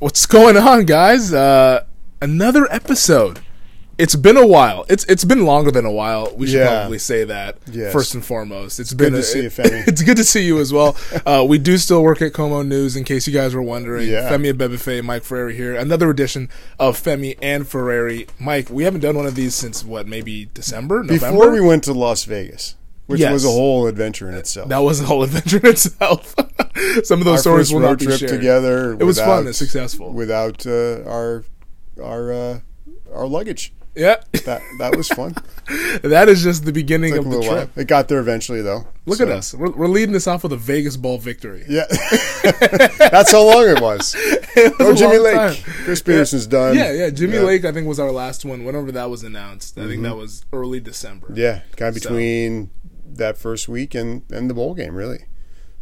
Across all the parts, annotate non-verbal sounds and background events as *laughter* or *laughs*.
What's going on, guys? Uh, another episode. It's been a while. It's it's been longer than a while. We should Yeah. probably say that Yes. first and foremost. It's been to a- see you, *laughs* Femi. It's good to see you as well. Uh, we do still work at KOMO News, in case you guys were wondering. Yeah. Femi Abebefe, Mike Ferrari here. Another edition of Femi and Ferrari. Mike, we haven't done one of these since what? Maybe December, November. Before we went to Las Vegas, which Yes. was a whole adventure in itself. that was a whole *laughs* adventure in itself. *laughs* Some of those Our stories will not be trip shared. together. It was fun without- and successful. without uh, our our uh, our luggage. Yeah, That that was fun. *laughs* that is just the beginning of the trip. while. It got there eventually, though. Look So, at us. We're, we're leading this off with a Vegas Bowl victory. Yeah, that's how long it was. It was Oh, Jimmy Lake. time. Chris Petersen's done. Yeah, yeah. Jimmy Yeah. Mm-hmm. Lake, I think, was our last one. Whenever that was announced, I think that was early December. Yeah, kind of So- between that first week and, and the bowl game, really.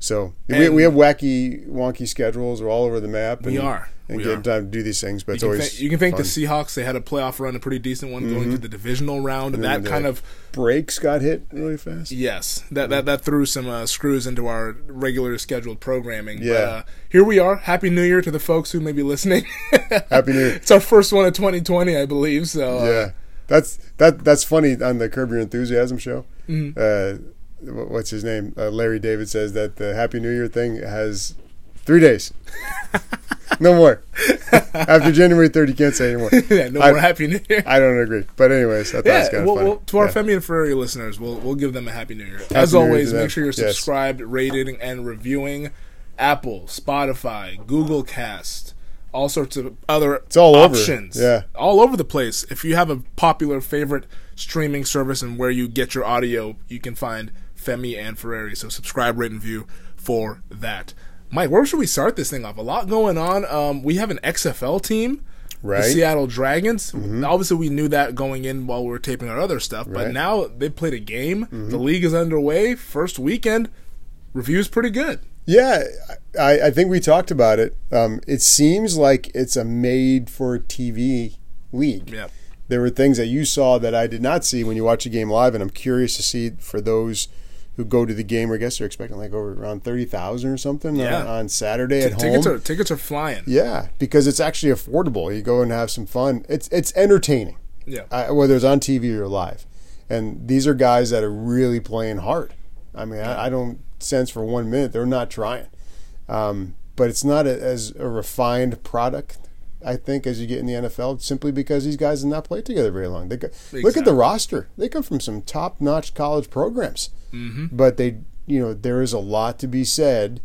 So we, And- we have wacky, wonky schedules. We're all over the map. We and, are. And We getting are. time to do these things, but You it's can, always thank, you can thank fun. the Seahawks. They had a playoff run, a pretty decent one, going to the divisional round, and, that kind of breaks got hit really fast. yes, that that, that threw some uh, screws into our regular scheduled programming. But, Yeah. uh, here we are. Happy New Year to the folks who may be listening. *laughs* Happy New Year. it's our first one of 2020, I believe. So uh, Yeah, that's that. That's funny on the Curb Your Enthusiasm show. Mm-hmm. Uh, what's his name? Uh, Larry David says that the Happy New Year thing has three days. *laughs* no more. After January third, you can't say anymore. *laughs* yeah, no I- more Happy New Year. I don't agree, but anyways, I thought it was kind of well, funny. well, to our Yeah. Femi and Ferrari listeners, we'll we'll give them a happy New Year. As New always, them. make sure you're Yes. subscribed, rating, and reviewing Apple, Spotify, Google Cast, all sorts of other it's all over. options. Yeah. all over the place. If you have a popular favorite streaming service and where you get your audio, you can find Femi and Ferrari. So subscribe, rate, and view for that. Mike, where should we start this thing off? A lot going on. Um, we have an XFL team Right. the Seattle Dragons. Obviously, we knew that going in while we were taping our other stuff, but Right. Mm-hmm. now they played a game. The league is underway. First weekend, reviews pretty good. Yeah, I, I think we talked about it. Um, it seems like it's a made-for-TV league. Yeah, there were things that you saw that I did not see when you watch a game live, and I'm curious to see for those who go to the game. Or I guess they're expecting like over around thirty thousand or something Yeah. on, on Saturday at tickets home. are tickets are flying. yeah, because it's actually affordable. You go and have some fun. It's it's entertaining, Yeah, uh, whether it's on TV or live. And these are guys that are really playing hard. I mean, I, I don't sense for one minute they're not trying. Um, but it's not a, as a refined product, I think, as you get in the NFL, simply because these guys have not played together very long. They go, Look at the roster; they come from some top-notch college programs, mm-hmm. but they, you know, there is a lot to be said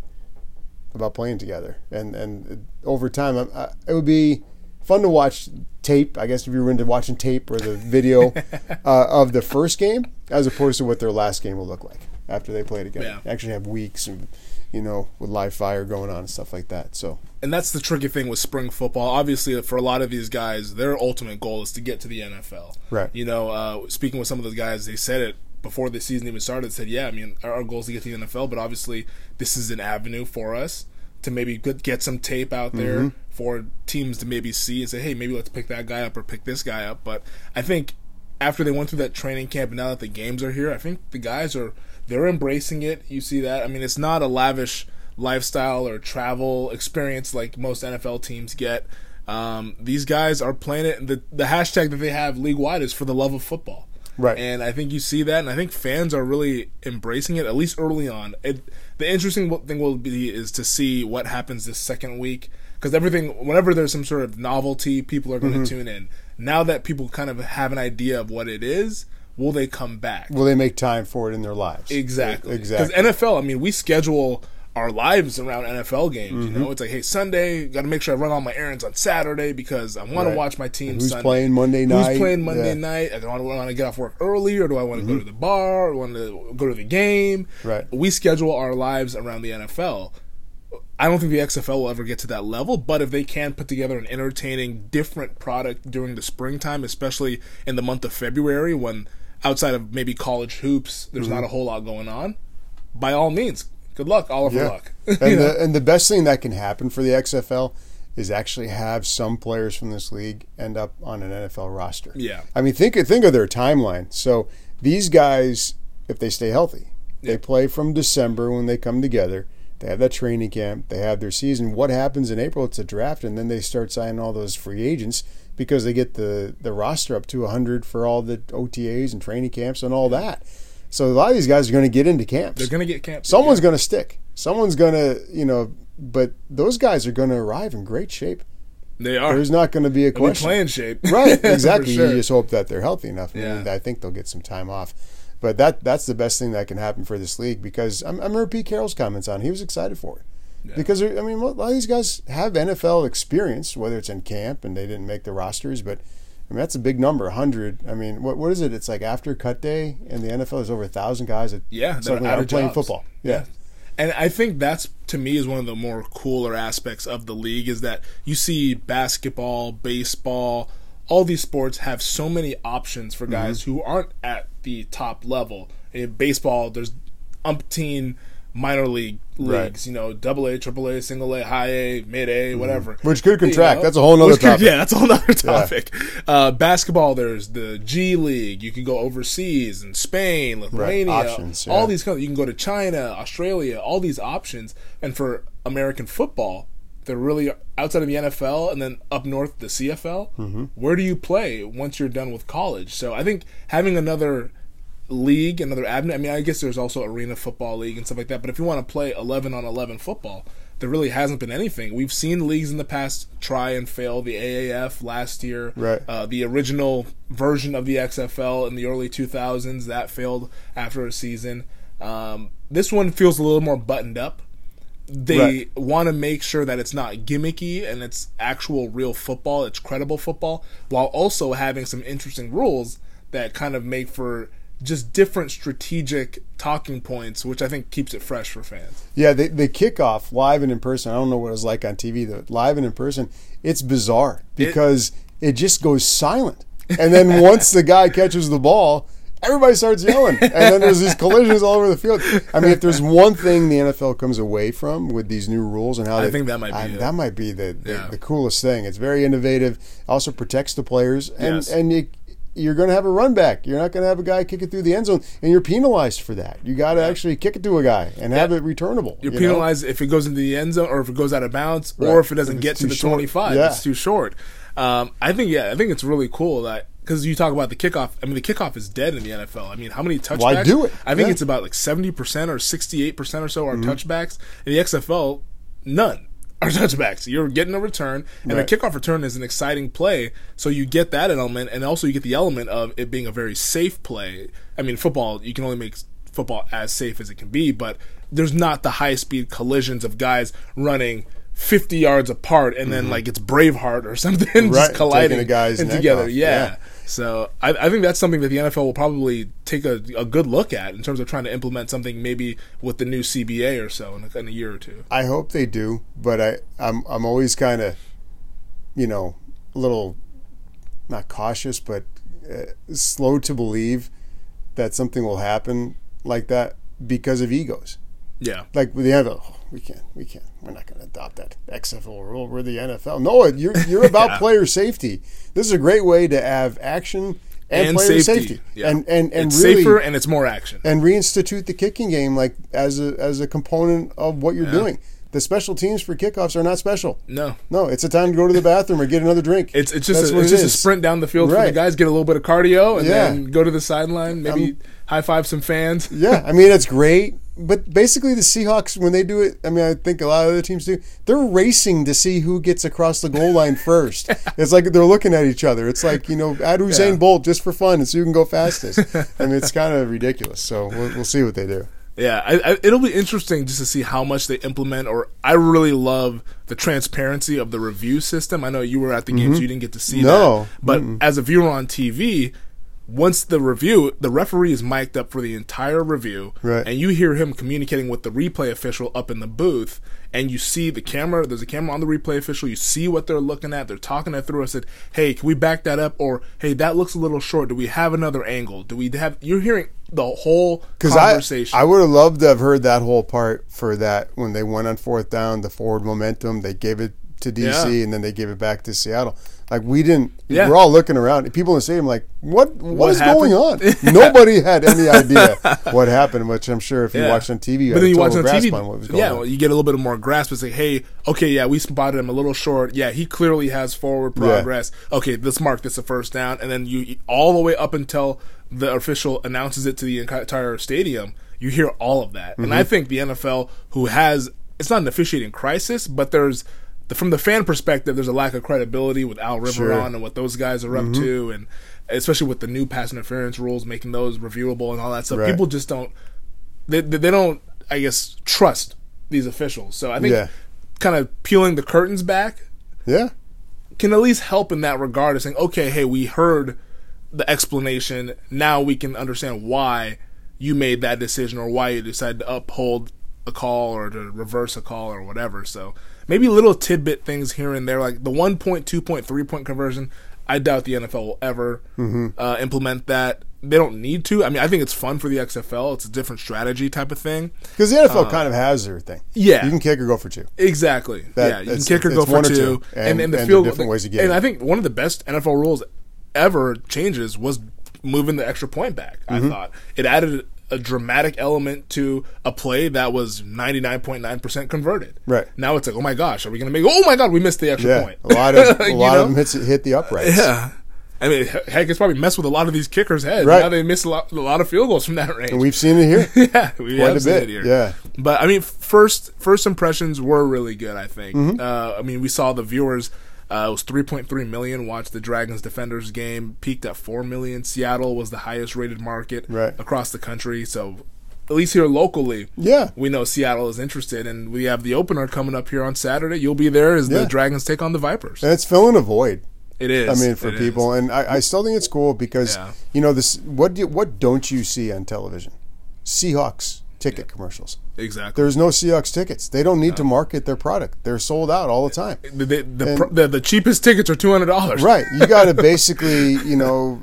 about playing together, and and over time, I, it would be fun to watch tape. I guess if you were into watching tape or the video *laughs* uh, of the first game, as opposed to what their last game will look like after they played again. Yeah. Actually, have weeks and you know with live fire going on and stuff like that. So and that's the tricky thing with spring football. Obviously, for a lot of these guys, their ultimate goal is to get to the NFL. Right. You know, uh, speaking with some of those guys, they said it before the season even started. Said, yeah, I mean, our, our goal is to get to the NFL, but obviously, this is an avenue for us to maybe get, get some tape out there Mm-hmm. for teams to maybe see and say, hey, maybe let's pick that guy up or pick this guy up. But I think after they went through that training camp and now that the games are here, I think the guys are they're embracing it. You see that? I mean, it's not a lavish lifestyle or travel experience like most NFL teams get. Um, these guys are playing it. The the hashtag that they have league wide is for the love of football. Right. And I think you see that, and I think fans are really embracing it, at least early on. It, the interesting thing will be is to see what happens this second week, because everything, whenever there's some sort of novelty, people are going to Mm-hmm. tune in. Now that people kind of have an idea of what it is, will they come back? will they make time for it in their lives? Exactly. Exactly. Because NFL, I mean, we schedule our lives around NFL games. Mm-hmm. You know, it's like, hey, Sunday, got to make sure I run all my errands on Saturday because I want Right. to watch my team. Who's Sunday. playing Monday night? Who's playing Monday Yeah. night? I don't want to get off work early, or do I want to go to the bar, or want to go to the game? Right. We schedule our lives around the NFL. I don't think the XFL will ever get to that level, but if they can put together an entertaining, different product during the springtime, especially in the month of February, when outside of maybe college hoops, there's Mm-hmm. not a whole lot going on. By all means, good luck, all of Yeah. luck. *laughs* and the and the best thing that can happen for the XFL is actually have some players from this league end up on an NFL roster. Yeah. I mean, think think of their timeline. So these guys, if they stay healthy, they play from December when they come together. They have that training camp. They have their season. What happens in April? It's a draft, and then they start signing all those free agents because they get the the roster up to 100 for all the OTAs and training camps and all that. So a lot of these guys are going to get into camps. They're going to get camps. Someone's going to stick. Someone's going to, you know, but those guys are going to arrive in great shape. They are. There's not going to be a question. playing shape. *laughs* Right, *laughs* exactly. sure. You just hope that they're healthy enough. Yeah. I think they'll get some time off. But that that's the best thing that can happen for this league because I, I remember Pete Carroll's comments on. it. He was excited for it Yeah. because I mean a lot of these guys have NFL experience, whether it's in camp and they didn't make the rosters, but I mean that's a big number, hundred. I mean, what what is it? It's like after cut day in the NFL, there's over a thousand guys that Yeah, that suddenly are are playing football. Yeah. And I think that's to me is one of the more cooler aspects of the league is that you see basketball, baseball, all these sports have so many options for guys Mm-hmm. who aren't at the top level. In baseball, there's umpteen minor league Right. leagues, you know, double A, triple A, single A, high A, mid A, whatever. Mm-hmm. Which could You contract. know? That's a whole nother could- topic. *laughs* Yeah, that's a whole nother topic. Uh, basketball, there's the G League. You can go overseas in Spain, Lithuania, Options, all these. countries. You can go to China, Australia, all these options. And for American football, they're really outside of the NFL and then up north the CFL. Mm-hmm. Where do you play once you're done with college? So I think having another league, another avenue. I mean, I guess there's also arena football league and stuff like that. But if you want to play 11 on 11 football, there really hasn't been anything. We've seen leagues in the past try and fail. The AAF last year, Right. uh, the original version of the XFL in the early 2000s that failed after a season. Um, this one feels a little more buttoned up. They Right. want to make sure that it's not gimmicky and it's actual real football, it's credible football, while also having some interesting rules that kind of make for just different strategic talking points, which I think keeps it fresh for fans. Yeah, the, the kickoff live and in person. I don't know what it was like on TV. The live and in person, it's bizarre because it, just goes silent. And then *laughs* once the guy catches the ball, everybody starts yelling, and then there's these collisions all over the field. I mean, if there's one thing the NFL comes away from with these new rules and how I they, think that might be I- it. that might be the, the, Yeah. the coolest thing. It's very innovative. Also protects the players, and Yes. and you, you're going to have a run back. You're not going to have a guy kick it through the end zone, and you're penalized for that. You got to actually kick it to a guy and have it returnable. You're you know? penalized if it goes into the end zone or if it goes out of bounds Right. or if it doesn't If get to the short. 25. Yeah. It's too short. Um, I think, yeah, I think it's really cool that because you talk about the kickoff. I mean, the kickoff is dead in the NFL. I mean, how many touchbacks? Why do it? I think Yeah. Mm-hmm. it's about like 70% or 68% or so are touchbacks. In the XFL, none are touchbacks. You're getting a return, and Right. a kickoff return is an exciting play. So you get that element, and also you get the element of it being a very safe play. I mean, football, you can only make football as safe as it can be, but there's not the high speed collisions of guys running 50 yards apart and then like it's Braveheart or *laughs* something Mm-hmm. Right, just colliding a guy's and together. Yeah. yeah. So I, I think that's something that the NFL will probably take a, a good look at in terms of trying to implement something maybe with the new CBA or so in a, in a year or two. I hope they do, but I I'm I'm always kind of, you know, a little, not cautious, but uh, slow to believe that something will happen like that because of egos. Yeah. Like with the NFL, oh, we can't, we can't, we're not going to adopt that XFL rule. We're the NFL. No, you're you're about *laughs* Yeah. player safety. This is a great way to have action and, And player safety. safety, Yeah. and and and it's really safer and it's more action. and reinstitute the kicking game like as a as a component of what you're doing. The special teams for kickoffs are not special. No. No, it's a time to go to the bathroom or get another drink. It's it's just That's a, it's it just a sprint down the field for the Right. guys, get a little bit of cardio, and Yeah. then go to the sideline, maybe Um, high five some fans. Yeah, I mean it's great, but basically the Seahawks when they do it, I mean I think a lot of other teams do. They're racing to see who gets across the goal line first. *laughs* it's like they're looking at each other. It's like you know, add Usain Yeah. Bolt just for fun and see who can go fastest. I mean it's *laughs* kind of ridiculous. So we'll, we'll see what they do. Yeah, I, I, it'll be interesting just to see how much they implement. Or I really love the transparency of the review system. I know you were at the game, so you didn't get to see Mm-hmm. No. that. But as a viewer on TV, once the review, the referee is mic'd up for the entire review, Right. and you hear him communicating with the replay official up in the booth, and you see the camera. There's a camera on the replay official. You see what they're looking at. They're talking it through. I said, "Hey, can we back that up?" Or, "Hey, that looks a little short. Do we have another angle? Do we have?" You're hearing the whole Because I, conversation. I would have loved to have heard that whole part for that when they went on fourth down, the forward momentum. They gave it to DC, Yeah. and then they gave it back to Seattle. Like we didn't. Yeah. We're all looking around. People in the stadium like, what? What what is going on? *laughs* Nobody had any idea what happened. Which I'm sure if you Yeah. watched on TV, you But then you watch on grasp TV, on what was going yeah, well, you get a little bit more grasp. It's like, hey, okay, yeah, we spotted him a little short. Yeah, he clearly has forward progress. Okay, let's mark this a first down, and then you all the way up until the official announces it to the entire stadium. You hear all of that, and Mm-hmm. I think the NFL, who has it's not an officiating crisis, but there's from the fan perspective, there's a lack of credibility with Al Riveron Sure. and what those guys are up mm-hmm. to, and especially with the new pass interference rules, making those reviewable and all that stuff. Right. People just don't they, they they don't I guess trust these officials. So I think Yeah. kind of peeling the curtains back Yeah, can at least help in that regard of saying, okay, hey, we heard the explanation. Now we can understand why you made that decision or why you decided to uphold a call or to reverse a call or whatever. So maybe little tidbit things here and there, like the one point, two point, three point conversion. I doubt the NFL will ever uh, implement that. They don't need to. I mean, I think it's fun for the XFL. It's a different strategy type of thing. because the NFL kind of has their thing. Yeah. you can kick or go for two. Exactly. That- yeah, you can kick or go for two, two, and, and- and the and field different ways to get And it. I think one of the best NFL rules ever changes was moving the extra point back. Mm-hmm. I thought it added a dramatic element to a play that was ninety nine point nine percent converted. Right. now, it's like, oh my gosh, are we going to make? Oh my god, we missed the extra Yeah, point. a lot of *laughs* a lot know? of them hits, hit the uprights. Yeah. I mean, he- heck, it's probably messed with a lot of these kickers' heads. Right. Now they miss a lot, a lot of field goals from that range. and we've seen it here. *laughs* yeah, we Quite have a seen bit, it here. yeah. but I mean, first first impressions were really good. I think. Mm-hmm. Uh, I mean, we saw the viewers. Uh, it was 3.3 million watched the Dragons Defenders game. Peaked at 4 million. Seattle was the highest rated market Right. across the country. So, at least here locally, Yeah, we know Seattle is interested, and we have the opener coming up here on Saturday. You'll be there as Yeah. the Dragons take on the Vipers. and it's filling a void. It is. I mean, for people, is. and I, I still think it's cool because Yeah. you know this. What do, what don't you see on television? Seahawks ticket commercials. exactly. There's no Seahawks tickets. They don't need to market their product. They're sold out all the time. The, the, the, and- the cheapest tickets are two hundred dollars. Right. You got to *laughs* basically, you know,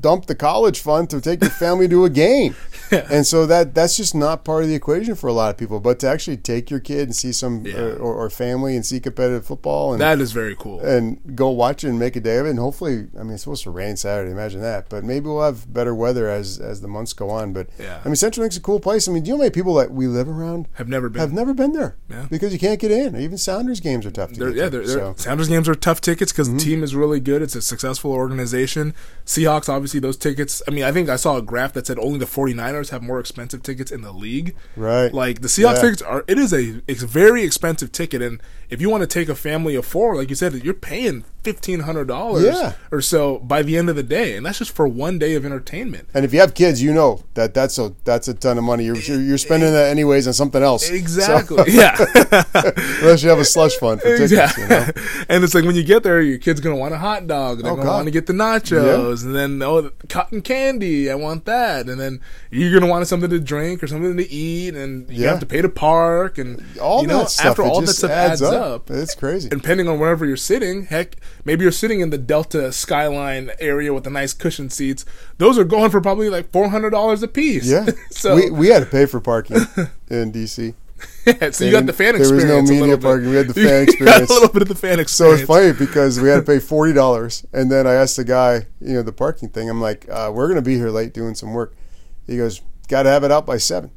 dump the college fund to take your family to a game. *laughs* And so that that's just not part of the equation for a lot of people. But to actually take your kid and see some Yeah. uh, or, or family and see competitive football and That is very cool. and go watch it and make a day of it. And hopefully, I mean, it's supposed to rain Saturday. Imagine that. But maybe we'll have better weather as as the months go on. But Yeah. I mean, CenturyLink's a cool place. I mean, do you know how many people that we live around Have never been. have never been there Yeah. because you can't get in. Even Sounders games are tough to They're, yeah, to. they're, So, Mm-hmm. Sounders games are tough tickets because the team is really good. It's a successful organization. Seahawks, obviously, those tickets. I mean, I think I saw a graph that said only the 49ers have more expensive tickets in the league. Right. Like the Seahawks Yeah. tickets are. It is a it's a very expensive ticket, and if you want to take a family of four, like you said, you're paying fifteen hundred dollars Yeah. or so by the end of the day, and that's just for one day of entertainment. And if you have kids, you know that that's a that's a ton of money. You're you're, you're spending that anyways on something else. So- Exactly. *laughs* yeah. unless you have a slush fund for tickets. Yeah. You know? and it's like when you get there, your kid's gonna want a hot dog. They're Oh, gonna want to get the nachos, and then oh, the cotton candy. I want that, and then you're gonna want something to drink or something to eat, and you Yeah. have to pay to park, and All you know that stuff. after all that stuff adds, up. It's crazy. Depending on wherever you're sitting, heck, maybe you're sitting in the Delta Skyline area with the nice cushion seats. Those are going for probably like four hundred dollars a piece. Yeah. *laughs* so we we had to pay for parking in DC. Yeah, *laughs* so you got the fan There was experience. no a little media parking. We had the *laughs* fan got experience. a little bit of the fan experience. So it's funny because we had to pay forty dollars, and then I asked the guy, you know, the parking thing. I'm like, uh, "We're going to be here late doing some work." He goes, "Got to have it out by 7.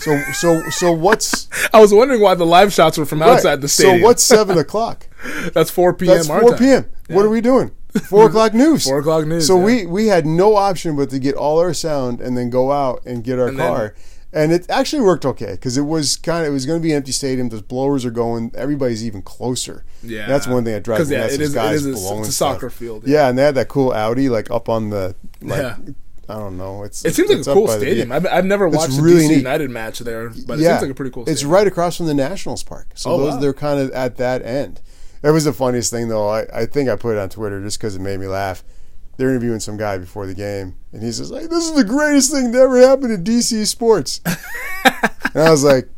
So so so what's *laughs* I was wondering why the live shots were from outside the stadium. So what's seven *laughs* o'clock? That's 4 p.m. That's our four p.m. What are we doing? Four *laughs* o'clock news. 4 o'clock news. So yeah. we we had no option but to get all our sound and then go out and get our And then- car. and it actually worked okay because it was kind of it was going to be an empty stadium. Those blowers are going. Everybody's even closer. Yeah. that's one thing that drives me yeah, nuts. it is guys is a- blowing it's a stuff. soccer field, Yeah. yeah. and they had that cool Audi like up on the like. Yeah. I don't know. It's It seems like it's a cool by the- stadium. I've, I've never watched a really DC neat. United match there, but it yeah, seems like a pretty cool It's right across from the Nationals Park. So Oh, those wow. they're kind of at that end. It was the funniest thing though. I, I think I put it on Twitter just because it made me laugh. They're interviewing some guy before the game, and he says, like, "This is the greatest thing that ever happened in DC sports." *laughs* and I was like,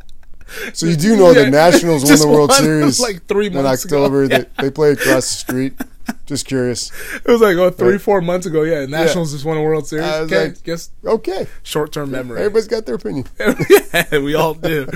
"So you do know Yeah, the Nationals *laughs* won the World Series like, three in months ago. October? Yeah. They, they play across the street." Just curious. *laughs* It was like oh three four months ago. Yeah, Nationals just won a World Series. Okay, like- guess Okay, short term memory. everybody's got their opinion. *laughs* yeah, we all do.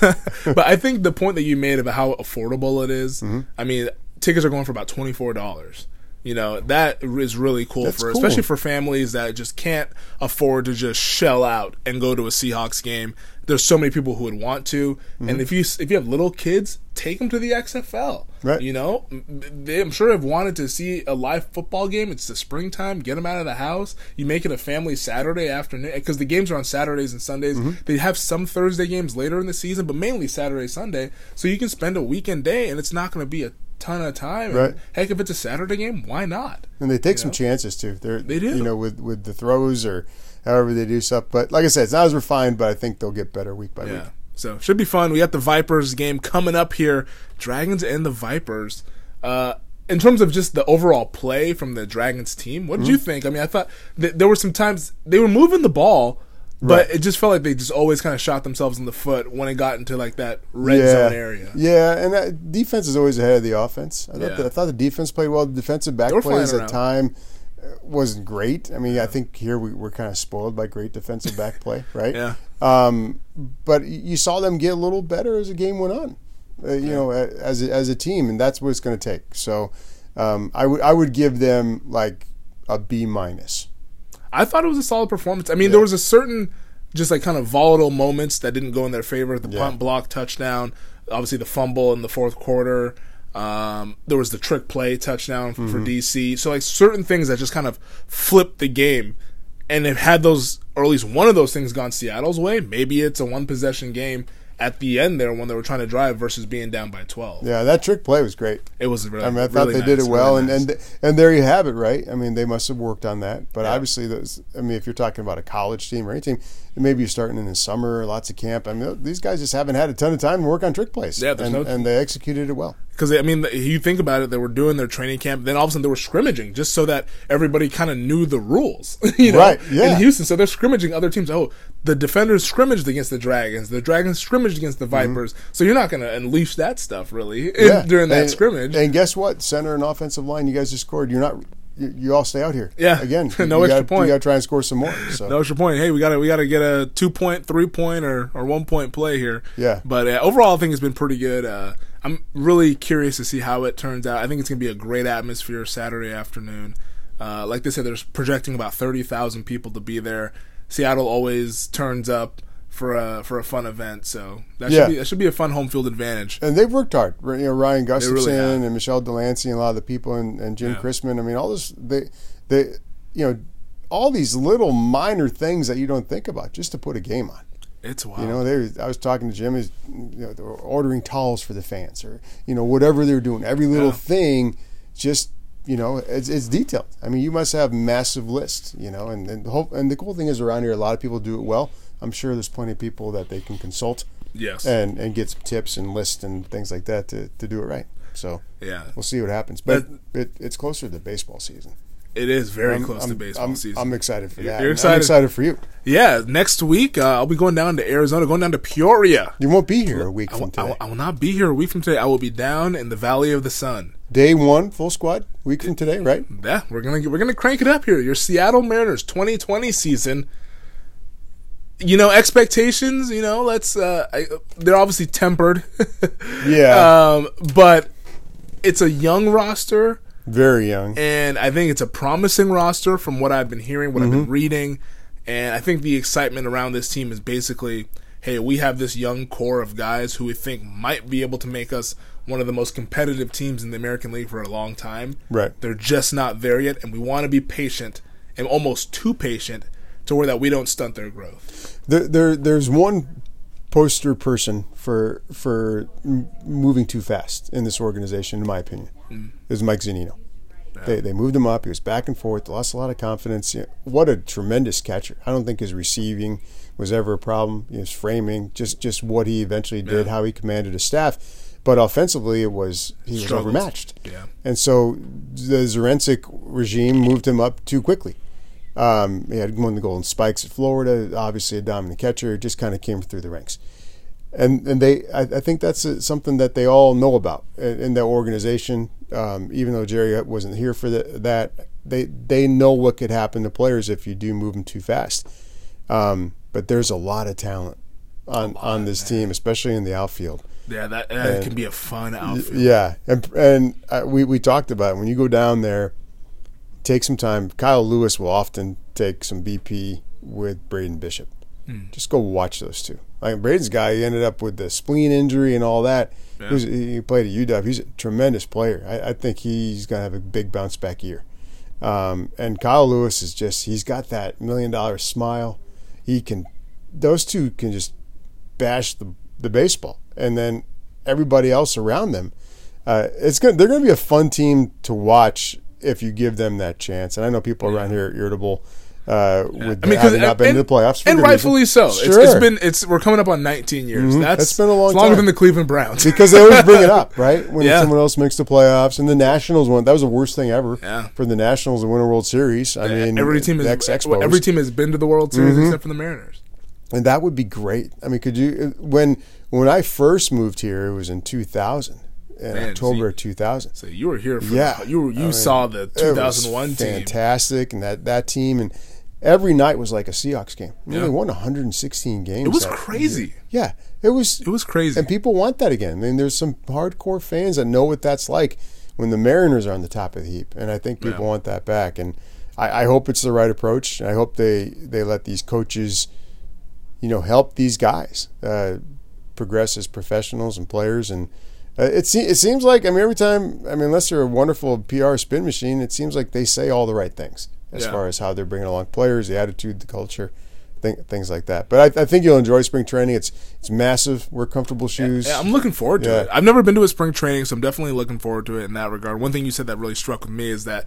but I think the point that you made about how affordable it is, Mm-hmm. I mean, tickets are going for about twenty four dollars. You know that is really cool That's for cool. especially for families that just can't afford to just shell out and go to a Seahawks game. There's so many people who would want to, and mm-hmm. if you if you have little kids, take them to the XFL. Right. You know, they, I'm sure have wanted to see a live football game. It's the springtime. Get them out of the house. You make it a family Saturday afternoon because the games are on Saturdays and Sundays. Mm-hmm. They have some Thursday games later in the season, but mainly Saturday, Sunday. So you can spend a weekend day, and it's not going to be a ton of time. And Right. heck, if it's a Saturday game, why not? And they take some chances too. They're, They do. You know, with with the throws or however they do stuff. But like I said, it's not as refined, but I think they'll get better week by week. Yeah. So should be fun. We got the Vipers game coming up here. Dragons and the Vipers. Uh, in terms of just the overall play from the Dragons team, what did you Mm-hmm. think? I mean, I thought th- there were some times they were moving the ball, but Right. it just felt like they just always kind of shot themselves in the foot when it got into like that red zone area. Yeah, and that defense is always ahead of the offense. I thought, Yeah. the, I thought the defense played well. The defensive back plays at time wasn't great. I mean, I think here we, we're kind of spoiled by great defensive back play, *laughs* right? Yeah. Um, but you saw them get a little better as the game went on. Uh, you know, as a, as a team, and that's what it's going to take. So, um, I would I would give them like a B minus. I thought it was a solid performance. I mean, there was a certain just like kind of volatile moments that didn't go in their favor. The Yeah. punt block touchdown, obviously the fumble in the fourth quarter. Um, there was the trick play touchdown for, Mm-hmm. for DC. So like certain things that just kind of flipped the game. And if had those or at least one of those things gone Seattle's way, maybe it's a one possession game at the end there when they were trying to drive versus being down by twelve. Yeah, that trick play was great. It was really. I mean, I thought really they did it well, really and, nice. and and there you have it, right? I mean, they must have worked on that. But Yeah. obviously, those. I mean, if you're talking about a college team or any team, maybe you're starting in the summer, lots of camp. I mean, these guys just haven't had a ton of time to work on trick plays. Yeah, and, no- and they executed it well. because I mean, you think about it, they were doing their training camp. Then all of a sudden, they were scrimmaging just so that everybody kind of knew the rules, *laughs* you know, Right, yeah. in Houston. So they're scrimmaging other teams. Oh, the defenders scrimmaged against the Dragons. The Dragons scrimmaged against the Vipers. So you're not going to unleash that stuff really in- *laughs* Mm-hmm. Yeah. during that And- scrimmage. And guess what? Center and offensive line, you guys just scored. You're not. You, you all stay out here. Yeah. Again, *laughs* No you extra gotta, point. You got to try and score some more. So. no extra point. Hey, we got to we got to get a two point, three point, or or one point play here. Yeah. But uh, overall, I think it's been pretty good. Uh, I'm really curious to see how it turns out. I think it's gonna be a great atmosphere Saturday afternoon. Uh, like they said, there's projecting about thirty thousand people to be there. Seattle always turns up for a for a fun event, so that Yeah. should be that should be a fun home field advantage. and they've worked hard. You know, Ryan really Gustafson have. and Michelle Delancey and a lot of the people and, and Jim Yeah. Chrisman. I mean, all this they they you know all these little minor things that you don't think about just to put a game on. It's wild. You know, they I was talking to Jim. Is you know, ordering towels for the fans, or you know, whatever they're doing. Every little Yeah. thing, just you know, it's, it's detailed. I mean, you must have massive lists. You know, and and the whole, and the cool thing is around here, a lot of people do it well. I'm sure there's plenty of people that they can consult yes. and and get some tips and lists and things like that to, to do it right. So yeah. we'll see what happens. But it, it's closer to baseball season. It is very I'm- close to I'm- baseball I'm, season. I'm excited for that. you're I'm excited? excited for you. yeah. Next week, uh, I'll be going down to Arizona, going down to Peoria. You won't be here a week I from will, I, today. I will not be here a week from today. I will be down in the Valley of the Sun. Day one, full squad, week from today, right? Yeah, we're gonna we're gonna crank it up here. Your Seattle Mariners 2020 season. You know expectations. You know, let's. Uh, I, they're obviously tempered. *laughs* Yeah. um, but it's a young roster, Very young. and I think it's a promising roster from what I've been hearing, what I've Mm-hmm. been reading, and I think the excitement around this team is basically, hey, we have this young core of guys who we think might be able to make us one of the most competitive teams in the American League for a long time. Right. They're just not there yet, and we want to be patient and almost too patient to where that we don't stunt their growth. There, there, there's one poster person for for m- moving too fast in this organization, in my opinion, Mm. is Mike Zunino. They, they moved him up. He was back and forth. Lost a lot of confidence. You know, what a tremendous catcher! I don't think his receiving was ever a problem. His framing, just just what he eventually did, Yeah. how he commanded his staff. But offensively, it was he was overmatched. Yeah. And so the Zduriencik regime moved him up too quickly. Um, he had won the Golden Spikes at Florida, obviously a dominant catcher, just kind of came through the ranks. And and they I, I think that's uh, something that they all know about in, in their organization. Um, even though Jerry wasn't here for the, that, they they know what could happen to players if you do move them too fast. Um, but there's a lot of talent on on this team, especially in the outfield. Yeah, that, that And- can be a fun outfit. Yeah, and and uh, we we talked about it. when you go down there, take some time. Kyle Lewis will often take some BP with Braden Bishop. Just go watch those two. Like Braden's guy, he ended up with the spleen injury and all that. Yeah. He, was, he played at UW. He's a tremendous player. I, I think he's gonna have a big bounce back year. Um, and Kyle Lewis is just he's got that million dollar smile. He can those two can just bash the the baseball, and then everybody else around them. Uh, it's going they're going to be a fun team to watch if you give them that chance. And I know people around here are irritable uh, with I mean, having not been and, to the playoffs, for and rightfully reason. so. Sure. It's, it's been it's we're coming up on 19 years. Mhm. That's That's been a long it's longer time. than the Cleveland Browns. because they always bring it up, *laughs* right? When Yeah. someone else makes the playoffs, and the Nationals won. That was the worst thing ever Yeah. for the Nationals to win a World Series. I mean, every team is every team has been to the World Series Mm-hmm. except for the Mariners. and that would be great. I mean, could you when when I first moved here? It was in 2000, in Man, October see- of 2000. So you were here for Yeah. you were, you I mean, saw the It was 2001 team. fantastic, and that that team and every night was like a Seahawks game. I mean, Yeah. They won 116 games. It was crazy. year. Yeah, it was. It was crazy. And people want that again. I mean, there's some hardcore fans that know what that's like when the Mariners are on the top of the heap, and I think people Yeah. want that back. And I, I hope it's the right approach. I hope they they let these coaches, you know, help these guys uh, progress as professionals and players. And uh, it se- it seems like I mean, every time I mean, unless they're a wonderful PR spin machine, it seems like they say all the right things as Yeah. far as how they're bringing along players, the attitude, the culture. Thing, things like that, but I, I think you'll enjoy spring training. It's it's massive. Wear comfortable shoes. Yeah, I'm looking forward to Yeah. it. I've never been to a spring training, so I'm definitely looking forward to it in that regard. One thing you said that really struck with me is that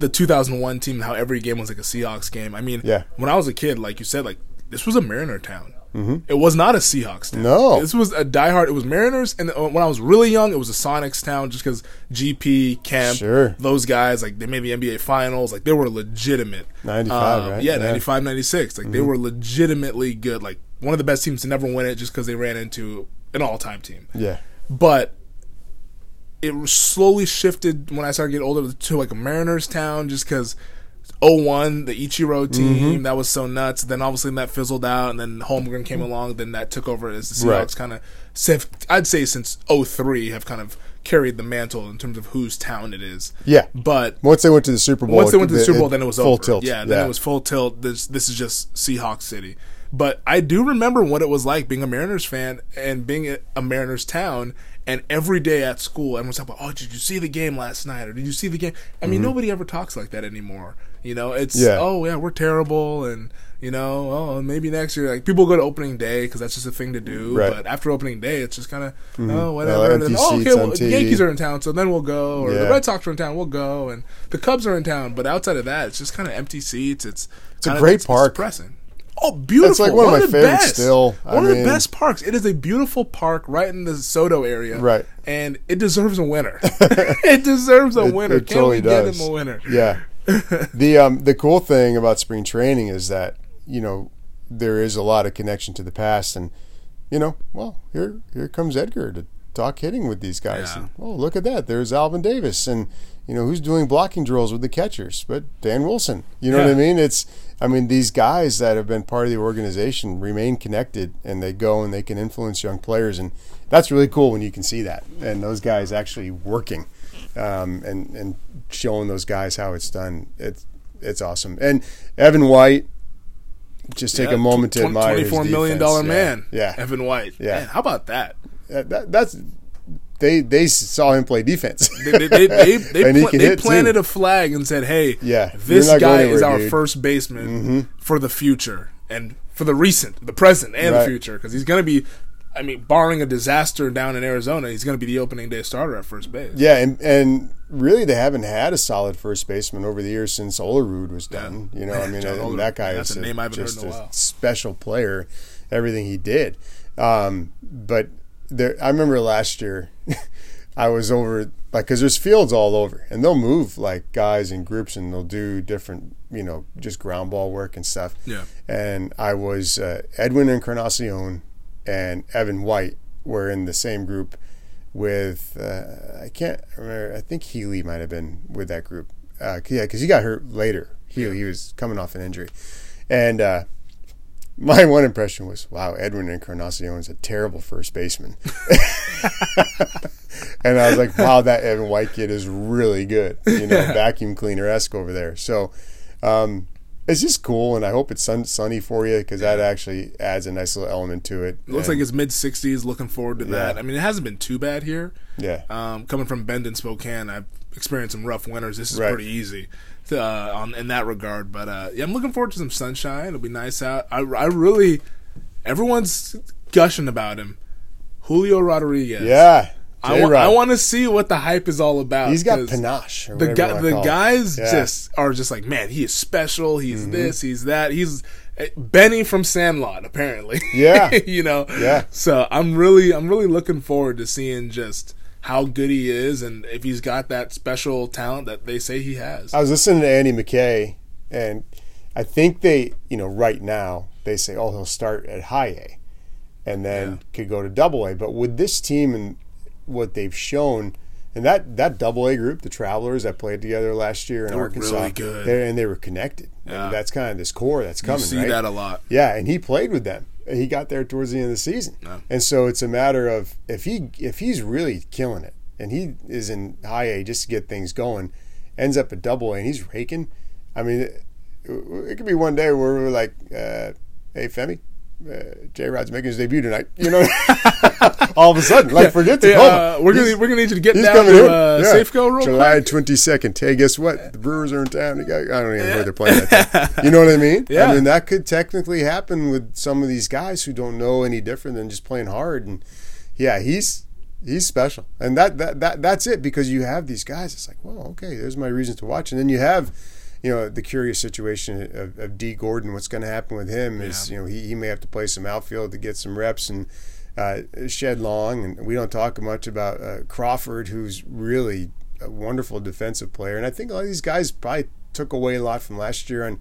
the 2001 team, how every game was like a Seahawks game. I mean, Yeah. when I was a kid, like you said, like this was a Mariner town. Mm-hmm. It was not a Seahawks town. No. this was a diehard. It was Mariners, and uh, when I was really young, it was a Sonics town, just because GP Kemp, Sure. those guys, like they made the NBA Finals, like they were legitimate. 95, Um, right? Yeah, Yeah. Mm-hmm. 95, 96. Like they were legitimately good. Like one of the best teams to never win it, just because they ran into an all-time team Yeah. but it slowly shifted when I started getting older to like a Mariners town just because 01, the Ichiro team, Mm-hmm. that was so nuts. Then obviously that fizzled out, and then Holmgren came along, then that took over as the Right. Seahawks kind of, I'd say since 03, have kind of carried the mantle in terms of whose town it is. Yeah. But Once they went to the Super Bowl, once they went to the it- Super Bowl, it- then it was full over. tilt. Yeah, then it was full tilt. This this is just Seahawks City. But I do remember what it was like being a Mariners fan and being a- a Mariners town. And every day at school, everyone's talking about, "Oh, did you see the game last night? Or did you see the game?" I mean, nobody ever talks like that anymore. You know, it's Mm-hmm. Yeah. oh yeah, we're terrible, and you know, oh maybe next year. Like people go to opening day because that's just a thing to do. Right. But after opening day, it's just kind of oh Oh, whatever. and then, oh okay, well, the Yankees are in town, so then we'll go. Or the Red Sox are in town, we'll go. And the Cubs are in town, but outside of that, it's just kind of empty seats. It's It's a kinda- great it's park. depressing. Oh, beautiful! It's like one of my the favorites best. still. I One of the best parks. It is a beautiful park right in the SoDo area, Right. And it deserves a winner. *laughs* *laughs* it deserves a It- winner. it Can totally we get does. him a winner? Yeah. *laughs* the um the cool thing about spring training is that you know there is a lot of connection to the past, and you know, well, here here comes Edgar to talk hitting with these guys. Yeah. And, oh, look at that! There's Alvin Davis, and you know who's doing blocking drills with the catchers, but Dan Wilson. You know what I mean? It's I mean these guys that have been part of the organization remain connected, and they go and they can influence young players, and that's really cool when you can see that, and those guys actually working um, and and showing those guys how it's done. It's it's awesome. And Evan White, just take Yeah, a moment to tw- admire his Twenty-four million dollar Yeah. man, Yeah, Evan White. Yeah. Man, how about that? That- that- that's they they saw him play defense. They they they, they, *laughs* they, And he pla- can they hit, too. planted a flag and said, "Hey, Yeah, this guy going is our dude." Mm-hmm. first baseman for the future and for the recent, the present, and the future because he's going to be." I mean, barring a disaster down in Arizona, he's going to be the opening day starter at first base. yeah, and and really they haven't had a solid first baseman over the years since Olerud was done. You know, I mean, *laughs* that guy is a name I haven't heard just a a special player. Everything he did, um, but there, I remember last year. *laughs* I was over like because there's fields all over, and they'll move like guys in groups, and they'll do different, you know, just ground ball work and stuff. Yeah. And I was uh, Edwin Encarnacion and Evan White were in the same group with uh, I can't remember. I think Healy might have been with that group. Uh, yeah, because he got hurt later. He he was coming off an injury, and uh, my *laughs* one impression was, wow, Edwin Encarnacion is a terrible first baseman. *laughs* and I was like, wow, that Evan White kid is really good. You know, *laughs* vacuum cleaner esque over there. So. Um, it's just cool, and I hope it's sun, sunny for you because that actually adds a nice little element to it. It looks And- like it's mid 60s. Looking forward to that. I mean, it hasn't been too bad here. yeah, Um, coming from Bend and Spokane, I've experienced some rough winters. This is Right. pretty easy uh, on in that regard. But uh, yeah, I'm looking forward to some sunshine. It'll be nice out. I, I really, everyone's gushing about him. Julio Rodriguez. yeah. I, J-Rod. wa- I want to see what the hype is all about. He's got panache. The guy, the guys Yeah. Mm-hmm. just are just like, man, he is special. He's this, he's that. He's eh, Benny from Sandlot, apparently. Yeah. *laughs* you know. Yeah. So I'm really, I'm really looking forward to seeing just how good he is and if he's got that special talent that they say he has. I was listening to Andy McKay, and I think they, you know, right now they say, oh, he'll start at high A, and then Yeah. could go to double A. But with this team and what they've shown, and that that double A group, the Travelers that played together last year in Arkansas, really good. and they were connected. Yeah. And that's kind of this core that's coming. you see right? that a lot. Yeah, and he played with them. He got there towards the end of the season, Yeah. and so it's a matter of if he if he's really killing it, and he is in high A just to get things going, ends up at double A, and he's raking. I mean, it, it could be one day where we're like, uh, "Hey, Femi, uh, J Rod's making his debut tonight," you know. *laughs* All of a sudden, like forget Yeah, uh, we're gonna we're gonna need you to get down to uh, yeah. Safeco real July quick. twenty second. Hey, guess what? The Brewers are in town. I don't even know where they're playing that. Time. *laughs* You know what I mean? Yeah. I mean that could technically happen with some of these guys who don't know any different than just playing hard. And yeah, he's he's special, and that that, that that's it because you have these guys. It's like, well, okay, there's my reason to watch, and then you have. You know the curious situation of, of Dee Gordon. What's going to happen with him is Yeah. you know he, he may have to play some outfield to get some reps and uh, Shed Long. And we don't talk much about uh, Crawford, who's really a wonderful defensive player. And I think a lot of these guys probably took away a lot from last year on,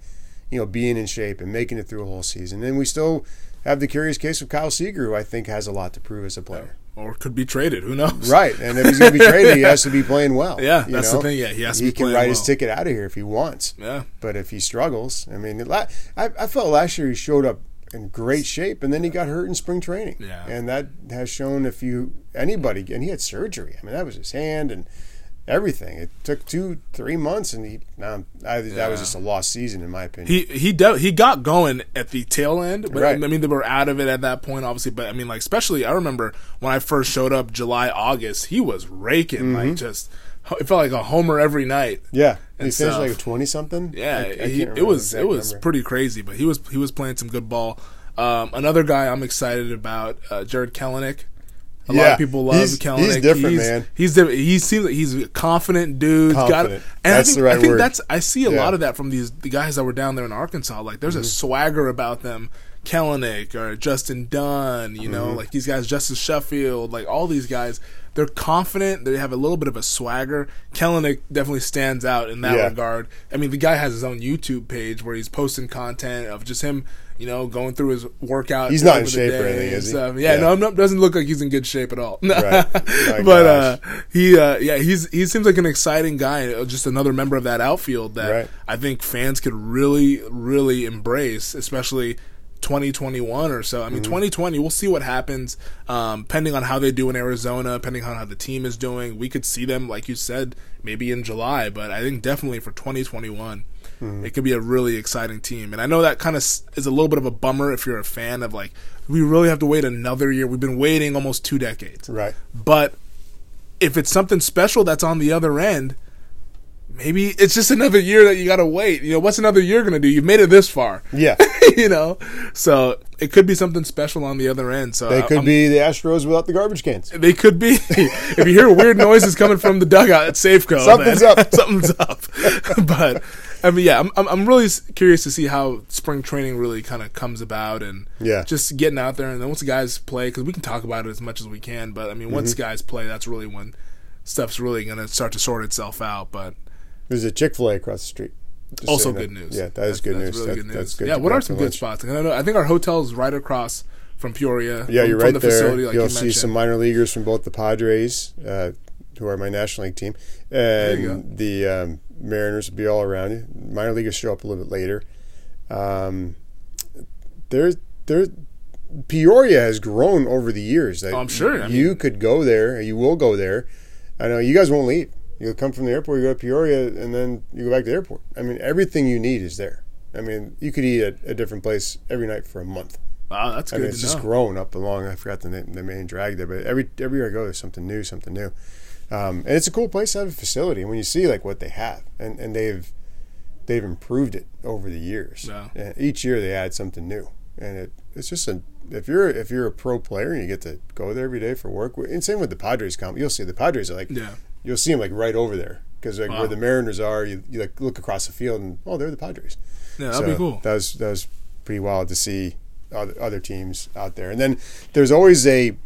you know, being in shape and making it through a whole season. And we still have the curious case of Kyle Seager, who I think has a lot to prove as a player. Or could be traded. Who knows? Right, and if he's going to be *laughs* traded, he has to be playing well. Yeah, that's know? the thing. Yeah, he has to He can write his ticket out of here if he wants. Yeah. But if he struggles, I mean, I, I felt last year he showed up in great shape, and then he got hurt in spring training. Yeah. and that has shown if you anybody, and he had surgery. I mean, that was his hand and everything. It took two, three months, and he now I, that was just a lost season in my opinion. He he de- he got going at the tail end, but Right. I mean they were out of it at that point, obviously. But I mean, like especially I remember when I first showed up July August, he was raking Mm-hmm. like just it felt like a homer every night. yeah, and he finished stuff. like twenty something. Yeah, I, I he, it was it was number. pretty crazy, but he was he was playing some good ball. Um, another guy I'm excited about, uh, Jarred Kelenic. A lot of people love he's- Kelenic. he's different, he's, man. He's different. He seems like he's a confident dude. Got, Confident. and That's I think, the right I think word. that's I see a Yeah. lot of that from these the guys that were down there in Arkansas. Like there's a Mm-hmm. swagger about them. Kelenic or Justin Dunn, you Mm-hmm. know, like these guys, Justus Sheffield, like all these guys, they're confident. They have a little bit of a swagger. Kelenic definitely stands out in that Yeah. regard. I mean, the guy has his own YouTube page where he's posting content of just him, you know, going through his workout. He's not in shape or anything, is he? Yeah, Yeah. no, no, doesn't look like he's in good shape at all. *laughs* Right. But uh, he, uh, yeah, he's he seems like an exciting guy. uh, Just another member of that outfield that Right. I think fans could really, really embrace, especially 2021 or so. I Mm-hmm. mean, 2020, we'll see what happens. Um, depending on how they do in Arizona, depending on how the team is doing, we could see them, like you said, maybe in July. But I think definitely for 2021, Mm-hmm. it could be a really exciting team. And I know that kind of is a little bit of a bummer if you're a fan of like, we really have to wait another year. We've been waiting almost two decades. right. But if it's something special that's on the other end, maybe it's just another year that you got to wait. You know, what's another year going to do? You've made it this far. Yeah, *laughs* you know, so it could be something special on the other end. So they could I'm- be the Astros without the garbage cans. They could be. *laughs* if you hear weird noises coming from the dugout at Safeco, Something's then up. something's up. *laughs* but I mean, yeah, I'm, I'm I'm really curious to see how spring training really kind of comes about and Yeah. just getting out there and then once the guys play because we can talk about it as much as we can. But I mean, Mm-hmm. once guys play, that's really when stuff's really going to start to sort itself out. But There's a Chick Fil A across the street. Just also good that. news. Yeah, that is That's- good that's news. Really That- good news. That's good. Yeah, what are some good lunch. spots? I know I think our hotel's right across from Peoria. Yeah, from, you're from right the there. Facility, like You'll you see some minor leaguers from both the Padres, uh, who are my National League team, and the um, Mariners will be all around you. Minor leaguers show up a little bit later. Um, there, there, Peoria has grown over the years. That Oh, I'm sure. I you could go there. You will go there. I know you guys won't leave. You'll come from the airport, you go to Peoria, and then you go back to the airport. I mean, everything you need is there. I mean, you could eat at a different place every night for a month. Wow, that's I good mean, it's just know. grown up along. I forgot the name, the main drag there, but every everywhere I go, there's something new, something new, um, and it's a cool place to have a facility. And when you see like what they have, and, and they've they've improved it over the years. Yeah. And each year they add something new, and it it's just a if you're if you're a pro player and you get to go there every day for work, and same with the Padres comp, you'll see the Padres are like Yeah. You'll see them like right over there because like Wow. where the Mariners are, you, you like look across the field and oh, they're the Padres. Yeah, that'd So be cool. That was that was pretty wild to see other, other teams out there. And then there's always a,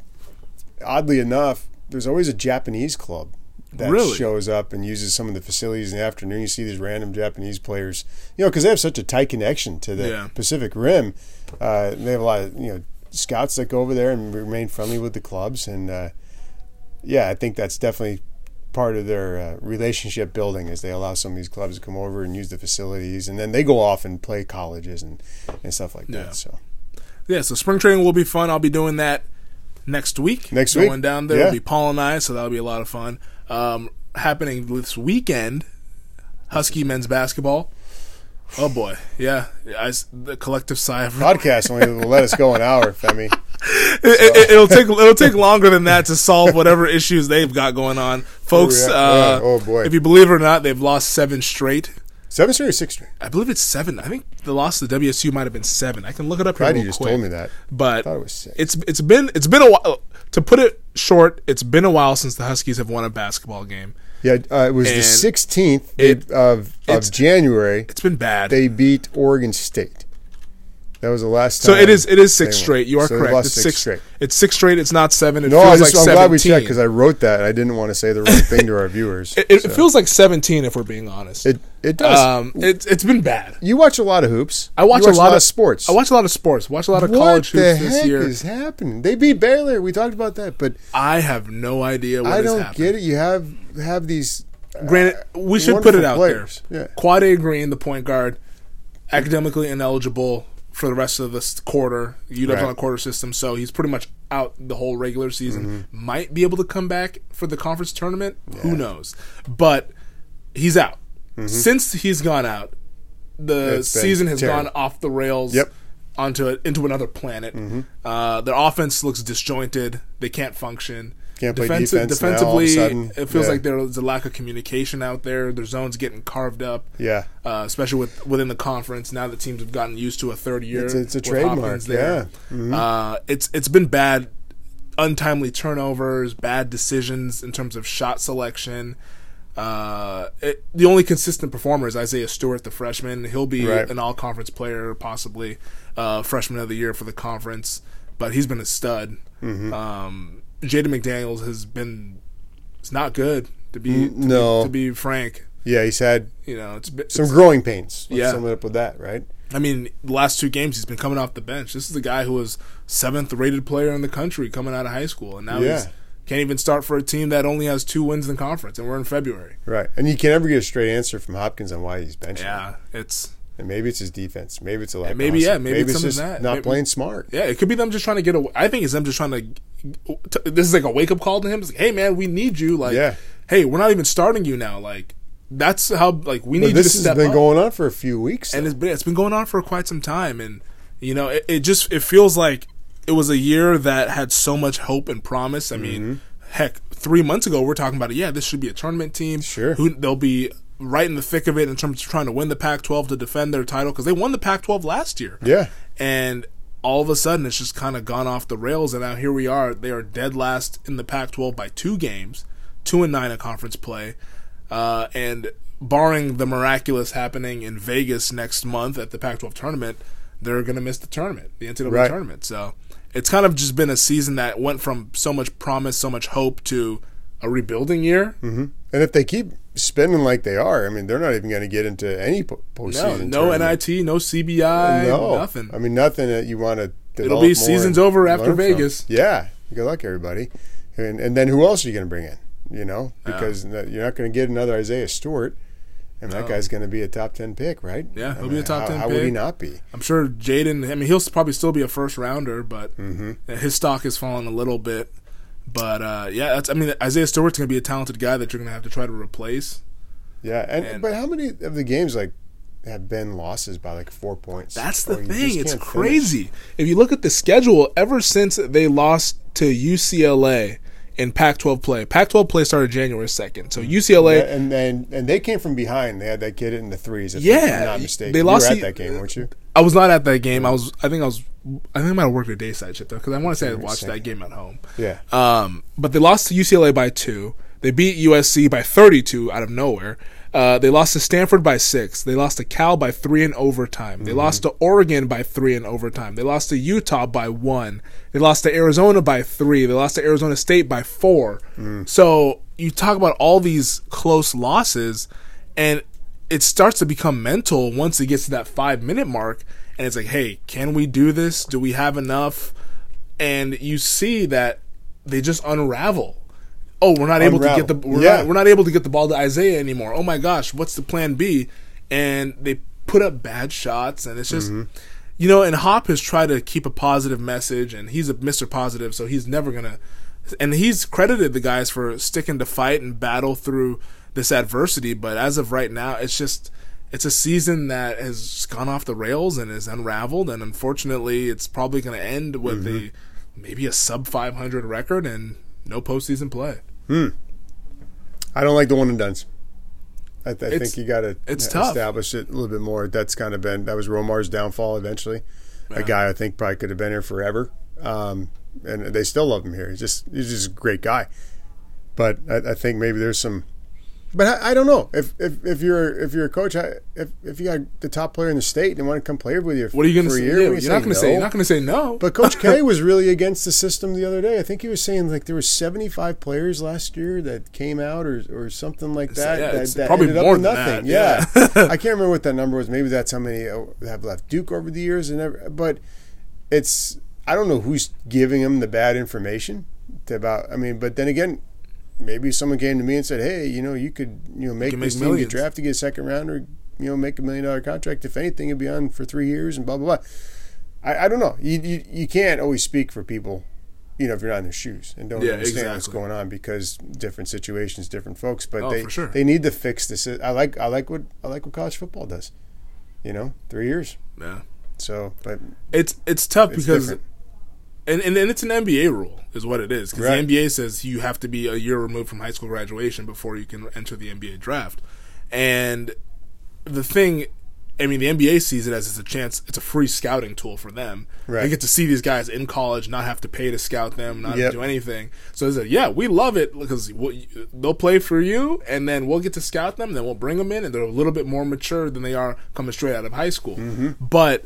oddly enough, there's always a Japanese club that Really? shows up and uses some of the facilities in the afternoon. You see these random Japanese players, you know, because they have such a tight connection to the Yeah. Pacific Rim. Uh, they have a lot of you know scouts that go over there and remain friendly with the clubs. And uh, yeah, I think that's definitely part of their uh, relationship building is they allow some of these clubs to come over and use the facilities and then they go off and play colleges and, and stuff like Yeah. that so Yeah, so spring training will be fun. I'll be doing that next week. Next going week? down there. Yeah. It'll be Paul and I, so that'll be a lot of fun. Um, happening this weekend, Husky men's basketball. Oh boy, yeah, I the collective sigh of podcast only will let us go an hour Femi *laughs* it, will take it'll take longer than that to solve whatever issues they've got going on, folks. yeah, uh. Oh, boy. If you believe it or not, they've lost seven straight. seven straight or six straight I believe it's seven. I think the loss to the WSU might have been seven. I can look it up here glad real you just quick. told me that But thought it was six. it's it's been it's been a while. To put it short, it's been a while since the Huskies have won a basketball game. yeah uh, it was the 16th it- of, of January It's been bad. they beat Oregon State that was the last so time it is it is six straight. You are So correct. It's six six straight. It's six straight. It's not seven. It no, feels I just, like I'm glad we checked because I wrote that. I didn't want to say the wrong thing to our viewers. it, it so. feels like seventeen if we're being honest. it it does. um, it's it's been bad. you watch a lot of hoops. I watch, You a lot, of sports. I watch a lot of sports. Watch a lot of what college hoops heck this year. is happening? They beat Baylor. We talked about that, but I have no idea what I don't happened. get it. You have have these. Granted, we should put it out players. there. Yeah. Quade Green, the point guard, academically ineligible for the rest of this quarter. UW's Right. on a quarter system, so he's pretty much out the whole regular season. Mm-hmm. Might be able to come back for the conference tournament. Who knows? But he's out. Since he's gone out, the Mm-hmm. It's season has terrible. gone off the rails. Yep. Mm-hmm. Onto a, into another planet. Uh, their offense looks disjointed. They can't function. Can't play defense now, all of a defensively, sudden. it feels Yeah. like there's a lack of communication out there. Their zones getting carved up, Yeah, uh, especially with within the conference. Now that teams have gotten used to a third year, It's a- it's a trademark, there. yeah. Mm-hmm. Uh, it's it's been bad, untimely turnovers, bad decisions in terms of shot selection. Uh, it, the only consistent performer is Isaiah Stewart, the freshman. He'll be Right. an all-conference player, possibly uh, freshman of the year for the conference. But he's been a stud. Mm-hmm. Um, Jaden McDaniels has been. It's not good to be mm, to be- no. to be frank. yeah. He's had You know, it's, been- some it's growing pains. Let's Yeah. sum it up with that, right? I mean, the last two games he's been coming off the bench. This is the guy who was seventh rated player in the country coming out of high school, and now Yeah. he's can't even start for a team that only has two wins in the conference, and we're in February. Right. And you can never get a straight answer from Hopkins on why he's benching. Yeah, it's And maybe it's his defense. Maybe it's a lack. of maybe, yeah, hustle. maybe it's it's just that. not Maybe- playing smart. yeah, it could be them just trying to get away. I think it's them just trying to. This is like a wake up call to him. It's like, hey man, we need you. Like, Yeah. hey, we're not even starting you now. Like, that's how like we need But you this has been up. going on for a few weeks. and though. it's been it's been going on for quite some time and you know it, it just it feels like it was a year that had so much hope and promise i Mm-hmm. mean heck three months ago we're talking about it yeah this should be a tournament team Sure. who they'll be right in the thick of it in terms of trying to win the pac 12 to defend their title because they won the pac 12 last year yeah. and all of a sudden it's just kind of gone off the rails and now here we are. They are dead last in the pac 12 by two games two and nine in conference play uh, and barring the miraculous happening in vegas next month at the pac 12 tournament they're going to miss the tournament the ncaa Right. tournament. So it's kind of just been a season that went from so much promise so much hope to a rebuilding year. And if they keep spending like they are, I mean, they're not even going to get into any po- no no tournament. nit no cbi No, nothing I mean, nothing that you want to It'll be season's over after learn from. Vegas. Yeah, good luck, everybody. And and then who else are you going to bring in? You know, because you're not going to get another Isaiah Stewart, and that guy's going to be a top ten pick, right? Yeah, he'll be a top how, 10 How would he not be? I'm sure Jaden. I mean, he'll probably still be a first rounder, but Mm-hmm. his stock has fallen a little bit. But uh, yeah, that's. I mean, Isaiah Stewart's going to be a talented guy that you're going to have to try to replace. Yeah, and, And- but how many of the games like have been losses by like four points? That's the thing. It's can't finish? crazy. If you look at the schedule, ever since they lost to UCLA in Pac-12 play, Pac-12 play started January second. So UCLA, Yeah, and then and they came from behind. They had that kid in the threes. If Yeah, I'm not mistaken. they You lost were at the- that game, weren't you? I was not at that game. I was. I think I was. I think I might have worked a dayside shift though, because I want to say I watched that game at home. Yeah. Um, but they lost to UCLA by two. They beat USC by 32 out of nowhere. Uh, they lost to Stanford by six. They lost to Cal by three in overtime. They lost to Oregon by three in overtime. They lost to Utah by one. They lost to Arizona by three. They lost to Arizona State by four. So you talk about all these close losses, and it starts to become mental once it gets to that five minute mark. And it's like, hey, can we do this? Do we have enough? And you see that they just unravel. Oh, we're not able to get the we're, Yeah. not, we're not able to get the ball to Isaiah anymore. Oh my gosh, what's the plan B? And they put up bad shots, and it's just mm-hmm. you know. And Hop has tried to keep a positive message, and he's a Mister Positive, so he's never gonna. And he's credited the guys for sticking to fight and battle through this adversity. But as of right now, it's just it's a season that has gone off the rails and is unraveled, and unfortunately, it's probably going to end with mm-hmm. a maybe a sub 500 record and no postseason play. I don't like the one and duns. I, I It's- think you got to tough. establish it a little bit more. That's kind of been that was Romar's downfall eventually. A guy I think probably could have been here forever, um, and they still love him here. He's just he's just a great guy. But I, I think maybe there's some. But I, I don't know if, if, if you're if you're a coach, I, if if you got the top player in the state and want to come play with you, What are you going to say? year, Yeah, what you're not going to say. no? You're not going to say no. But Coach *laughs* K was really against the system the other day. I think he was saying like there were 75 players last year that came out or or something like that. yeah, that, that probably ended more up than nothing. that, Yeah, yeah. *laughs* I can't remember what that number was. Maybe that's how many uh, have left Duke over the years and every, but it's I don't know who's giving him the bad information to about. I mean, but then again. Maybe someone came to me and said, "Hey, you know, you could, you know, make can this make team get drafted, get a second rounder, you know, make a million dollar contract. If anything, it'd be on for three years and blah blah blah." I, I don't know. You, you you can't always speak for people, you know, if you're not in their shoes and don't Yeah, understand what's going on because different situations, different folks. But Oh, they sure. they need to fix this. I like I like what I like what college football does. You know, three years. yeah. So, but It's it's tough It's because different. And, and and it's an NBA rule is what it is because Right. the NBA says you have to be a year removed from high school graduation before you can enter the NBA draft. And the thing, I mean, the NBA sees it as it's a chance, it's a free scouting tool for them. Right. They get to see these guys in college, not have to pay to scout them, not Yep. do anything. So they said, yeah, we love it because we'll, they'll play for you, and then we'll get to scout them, and then we'll bring them in, and they're a little bit more mature than they are coming straight out of high school. Mm-hmm. But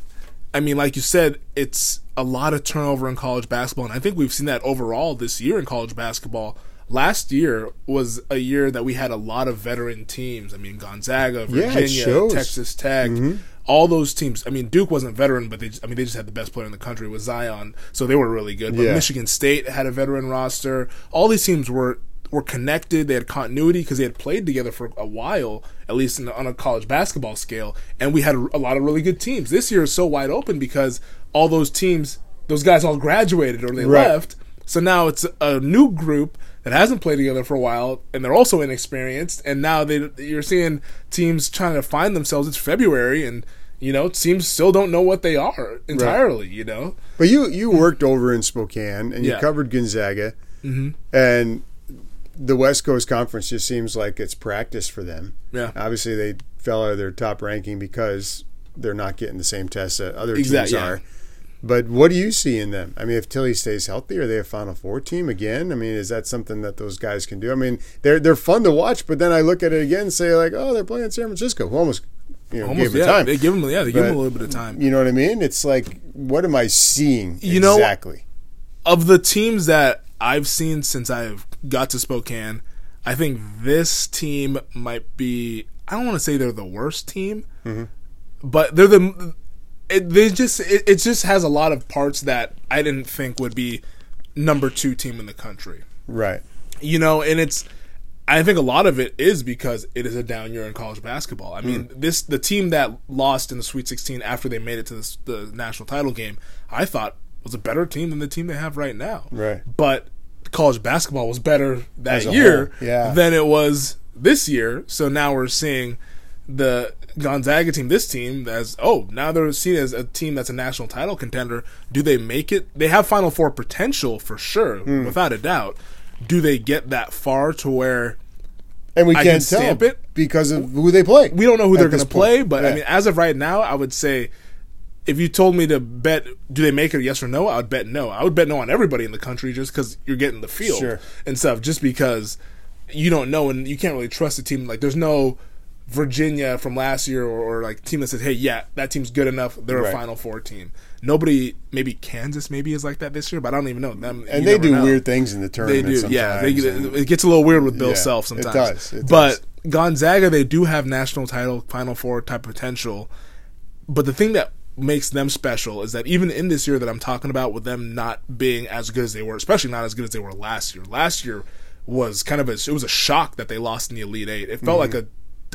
I mean, like you said, it's a lot of turnover in college basketball, and I think we've seen that overall this year in college basketball. Last year was a year that we had a lot of veteran teams. I mean, Gonzaga, Virginia, shows. Texas Tech, mm-hmm. all those teams. I mean, Duke wasn't veteran, but they just, I mean they just had the best player in the country with Zion, so they were really good. But Yeah. Michigan State had a veteran roster. All these teams were were connected. They had continuity because they had played together for a while, at least in, on a college basketball scale. And we had a, a lot of really good teams. This year is so wide open because all those teams, those guys all graduated or they Right. left. So now it's a new group that hasn't played together for a while, and they're also inexperienced. And now they you're seeing teams trying to find themselves. It's February, and you know teams still don't know what they are entirely. You know, but you you worked over in Spokane and you covered Gonzaga, mm-hmm. and the West Coast Conference just seems like it's practice for them. yeah, Obviously, they fell out of their top ranking because they're not getting the same tests that other teams yeah. are. But what do you see in them? I mean, if Tillie stays healthy, are they a Final Four team again? I mean, is that something that those guys can do? I mean, they're they're fun to watch, but then I look at it again and say like, oh, they're playing San Francisco, who almost you know almost gave them yeah. time. They give them yeah, they give them a little bit of time. You know what I mean? It's like, what am I seeing You know- exactly? of the teams that I've seen since I've got to Spokane, I think this team might be. I don't want to say they're the worst team, Mm-hmm. but they're the it, they just it, it just has a lot of parts that I didn't think would be number two team in the country. Right. You know, and it's I think a lot of it is because it is a down year in college basketball. I mean, Hmm. this the team that lost in the Sweet 16 after they made it to the, the national title game, I thought was a better team than the team they have right now. Right. But college basketball was better that year yeah. than it was this year. So now we're seeing the Gonzaga team, this team, as oh, now they're seen as a team that's a national title contender. Do they make it? They have Final Four potential for sure, Hmm. without a doubt. Do they get that far to where And we I can't can tell stamp it. because of who they play. we don't know who they're going to play? But I mean, as of right now, I would say if you told me to bet, do they make it? Yes or no? I would bet no. I would bet no on everybody in the country just because you're getting the field Sure. and stuff. Just because you don't know and you can't really trust a team. Like there's no Virginia from last year or, or like team that says, hey, yeah, that team's good enough. They're Right. a Final Four team. Nobody, maybe Kansas, maybe is like that this year, but I don't even know them. and they do know. weird things in the tournament. They do, yeah. They, it gets a little weird with Bill Yeah, Self it sometimes. does, it but does. Gonzaga, they do have national title, Final Four type potential. But the thing that makes them special is that even in this year that I'm talking about, with them not being as good as they were, especially not as good as they were last year. Last year was kind of a it was a shock that they lost in the Elite Eight. It felt mm-hmm. like a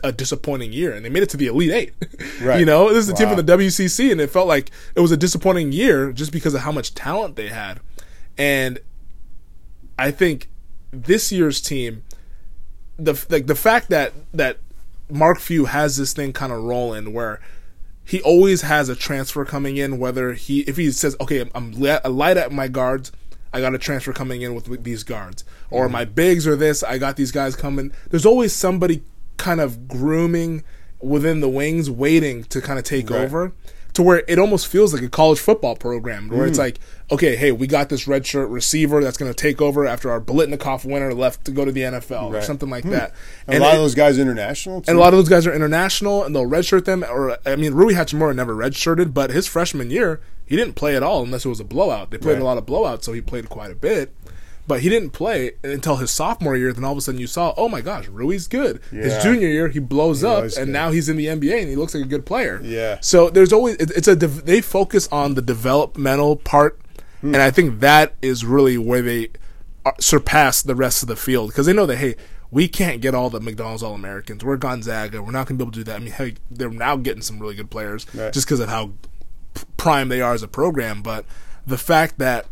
a disappointing year, and they made it to the Elite Eight. *laughs* Right. you know, this is a team Wow. from the WCC, and it felt like it was a disappointing year just because of how much talent they had. And I think this year's team, the like the fact that that Mark Few has this thing kind of rolling where he always has a transfer coming in. Whether he if he says, okay, I'm, I'm li- light at my guards. I got a transfer coming in with, with these guards, or mm-hmm. my bigs are this. I got these guys coming. There's always somebody kind of grooming within the wings, waiting to kind of take Right. over to where it almost feels like a college football program where Mm. it's like, okay, hey, we got this redshirt receiver that's going to take over after our Biletnikoff winner left to go to the NFL or something like that. And a lot it- of those guys are international. Too. and a lot of those guys are international, and they'll redshirt them. Or I mean, Rui Hachimura never redshirted, but his freshman year he didn't play at all unless it was a blowout. They played Right. a lot of blowouts, so he played quite a bit. But he didn't play until his sophomore year. Then all of a sudden you saw, oh my gosh, Rui's good. His junior year he blows He up, and good. now he's in the NBA and he looks like a good player. Yeah. So there's always it's a they focus on the developmental part, Hmm. and I think that is really where they uh, surpass the rest of the field because they know that hey, we can't get all the McDonald's All Americans. We're Gonzaga. We're not going to be able to do that. I mean, hey, they're now getting some really good players Right. just because of how p- prime they are as a program. But the fact that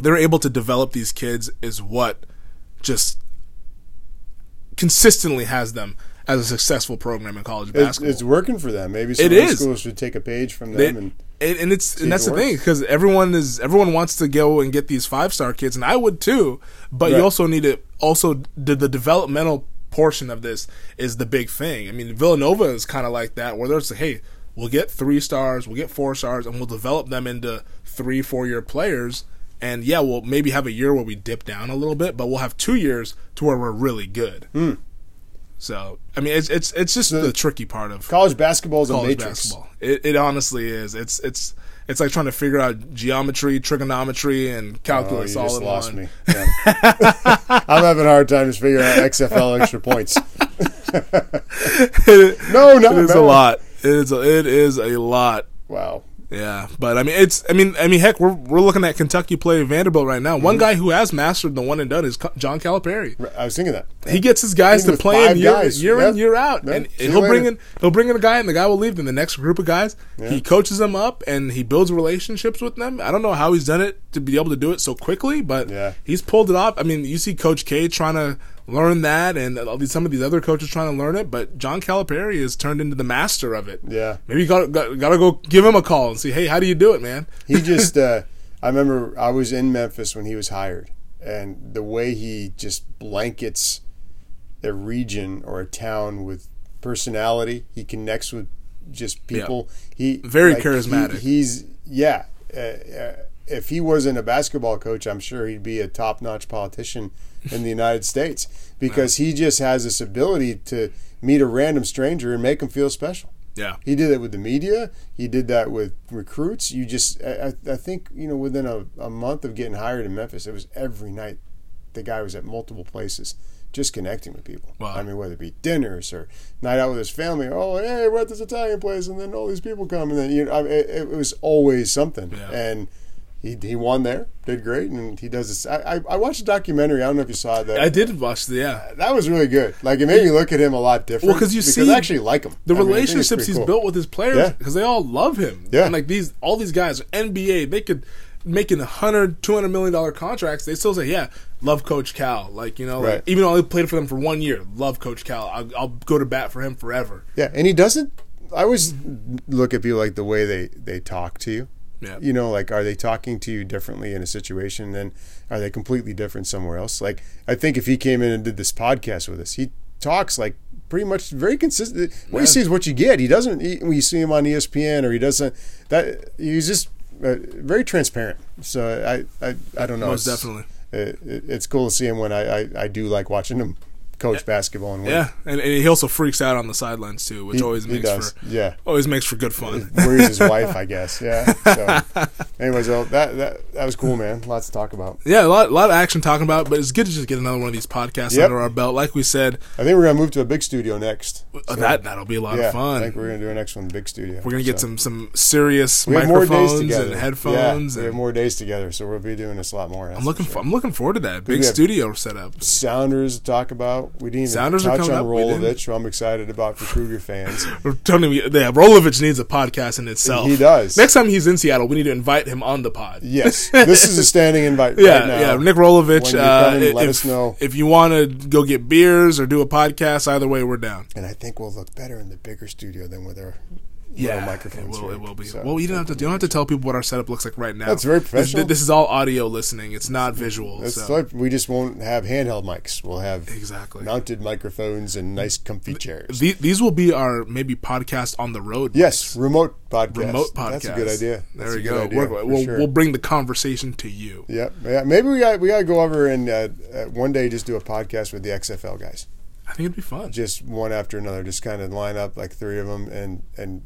they're able to develop these kids is what just consistently has them as a successful program in college basketball. it's working for them. Maybe some It is. schools should take a page from them. and and, and it's and that's it the thing because everyone is everyone wants to go and get these five star kids, and I would too. But you also need to also the, the developmental portion of this is the big thing. I mean, Villanova is kind of like that, where there's hey, we'll get three stars, we'll get four stars, and we'll develop them into three, four year players. And yeah, we'll maybe have a year where we dip down a little bit, but we'll have two years to where we're really good. Hmm. So I mean, it's it's it's just the tricky part of college basketball is a matrix. basketball. It, it honestly is. It's it's it's like trying to figure out geometry, trigonometry, and Oh, calculus all just in lost one. me. Yeah. *laughs* I'm having a hard time just figuring out XFL extra points. *laughs* *laughs* no, no, It is a lot. It is a, it is a lot. Wow. Yeah, but I mean, it's. I mean, I mean, heck, we're we're looking at Kentucky play Vanderbilt right now. Mm-hmm. One guy who has mastered the one and done is John Calipari. I was thinking that. He gets his guys to play in year, guys. year in year out, Yep. and See he'll bring in he'll bring in a guy, and the guy will leave. Then the next group of guys, he coaches them up, and he builds relationships with them. I don't know how he's done it to be able to do it so quickly, but Yeah. he's pulled it off. I mean, you see Coach K trying to learn that, and some of these other coaches trying to learn it, but John Calipari has turned into the master of it. Yeah. Maybe you got got to go give him a call and see, hey, how do you do it, man? He *laughs* just, uh, I remember I was in Memphis when he was hired, and the way he just blankets a region or a town with personality, he connects with just people. He Very he- charismatic. he's yeah. Uh, uh, if he wasn't a basketball coach, I'm sure he'd be a top-notch politician in the United States because he just has this ability to meet a random stranger and make him feel special. Yeah. He did that with the media. He did that with recruits. You just, I, I think, you know, within a, a month of getting hired in Memphis, it was every night the guy was at multiple places just connecting with people. Wow. I mean, whether it be dinners or night out with his family. Oh, hey, we're at this Italian place, and then all these people come, and then you know, I it, it was always something. Yeah. And he he won there, did great, and he does this. I, I I watched a documentary. I don't know if you saw that. I did watch the yeah. Uh, that was really good. Like it made me look at him a lot different. Well, because you because see I actually like him. The I mean, I think it's relationships pretty he's cool. built with his players Yeah. because they all love him. Yeah. And like these, all these guys are NBA. They could making 100 200 million dollar contracts. They still say, "Yeah, love Coach Cal." Like you know, like, even though I played for them for one year, love Coach Cal. I'll, I'll go to bat for him forever. Yeah, and he doesn't. I always look at people like the way they they talk to you. Yeah. You know, like are they talking to you differently in a situation than are they completely different somewhere else? Like I think if he came in and did this podcast with us, he talks like pretty much very consistent. What Yeah. you see is what you get. He doesn't. He, when you see him on ESPN or he doesn't that he's just uh, very transparent. So I I, I don't know. Most It's- definitely. It, it, it's cool to see him when I, I, I do like watching him coach basketball and win. Yeah, and, and he also freaks out on the sidelines too, which He- always makes does. for Yeah. always makes for good fun. Worries his wife, I guess. *laughs* Yeah. So, anyways, that that that was cool, man. Lots to talk about. Yeah, a lot, a lot of action talking about, but it's good to just get another one of these podcasts Yep. under our belt. Like we said, I think we're gonna move to a big studio next. uh, So, that that'll be a lot yeah, of fun. I think we're gonna do our next one big studio. We're gonna get So, some some serious We have more days microphones and headphones. Yeah, we have and more days together, so we'll be doing this a lot more. I'm looking for for, sure. I'm looking forward to that big studio setup. Sounders to talk about. We didn't even Sounders touch on up. We didn't. Rolovich, who I'm excited about for Cougar fans. *laughs* We're telling you, yeah, Rolovich needs a podcast in itself. He does. Next time he's in Seattle, we need to invite him on the pod. yes, *laughs* this is a standing invite. Yeah, right now. yeah. Nick Rolovich. Uh, coming, let if, us know. if you want to go get beers or do a podcast. Either way, we're down. And I think we'll look better in the bigger studio than with our Yeah, microphones. it will. It will be. So, well, you don't have to. You don't have to tell people what our setup looks like right now. That's very This- professional. This, is all audio listening. It's not visual. That's so. like we just won't have handheld mics. We'll have Exactly. mounted microphones and nice, comfy chairs. The- these will be our maybe podcast on the road. yes, mics. remote podcast. remote podcast. That's a good idea. That's there a we good go. idea, we'll, sure. we'll bring the conversation to you. Yep. Yeah. Maybe we got we got to go over and uh, uh, one day just do a podcast with the XFL guys, I think it'd be fun. just one after another, just kind of line up like three of them, and and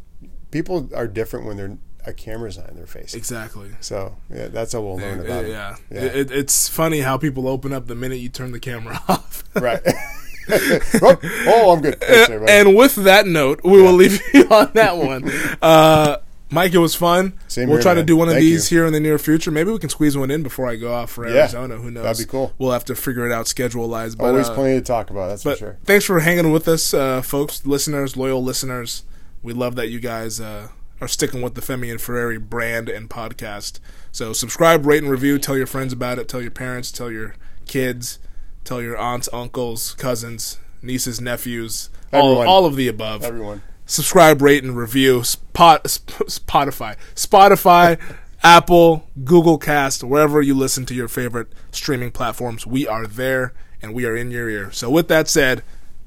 people are different when they're a camera's on their face. Exactly. So yeah, that's how we'll learn about it. yeah. Yeah. It, it- it's funny how people open up the minute you turn the camera *laughs* off. Right. *laughs* oh, oh, I'm good. Thanks, and with that note, we will leave you *laughs* on that one. Uh, Mike, it was fun. Same we'll here, try to do one of Thank these you. here in the near future. Maybe we can squeeze one in before I go off for Yeah. Arizona. Who knows? That'd be cool. We'll have to figure it out schedule wise. But, Always uh, plenty to talk about. That's for sure. thanks for hanging with us, uh, folks, listeners, loyal listeners. We love that you guys uh, are sticking with the Femi and Ferrari brand and podcast. So subscribe, rate, and review. Tell your friends about it. Tell your parents. Tell your kids. Tell your aunts, uncles, cousins, nieces, nephews. All, all of the above. Everyone. Subscribe, rate, and review. Spot, *laughs* Spotify, Spotify, *laughs* Apple, Google Cast, wherever you listen to your favorite streaming platforms. We are there and we are in your ear. So with that said,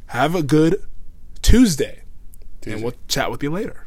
have a good Tuesday. And we'll chat with you later.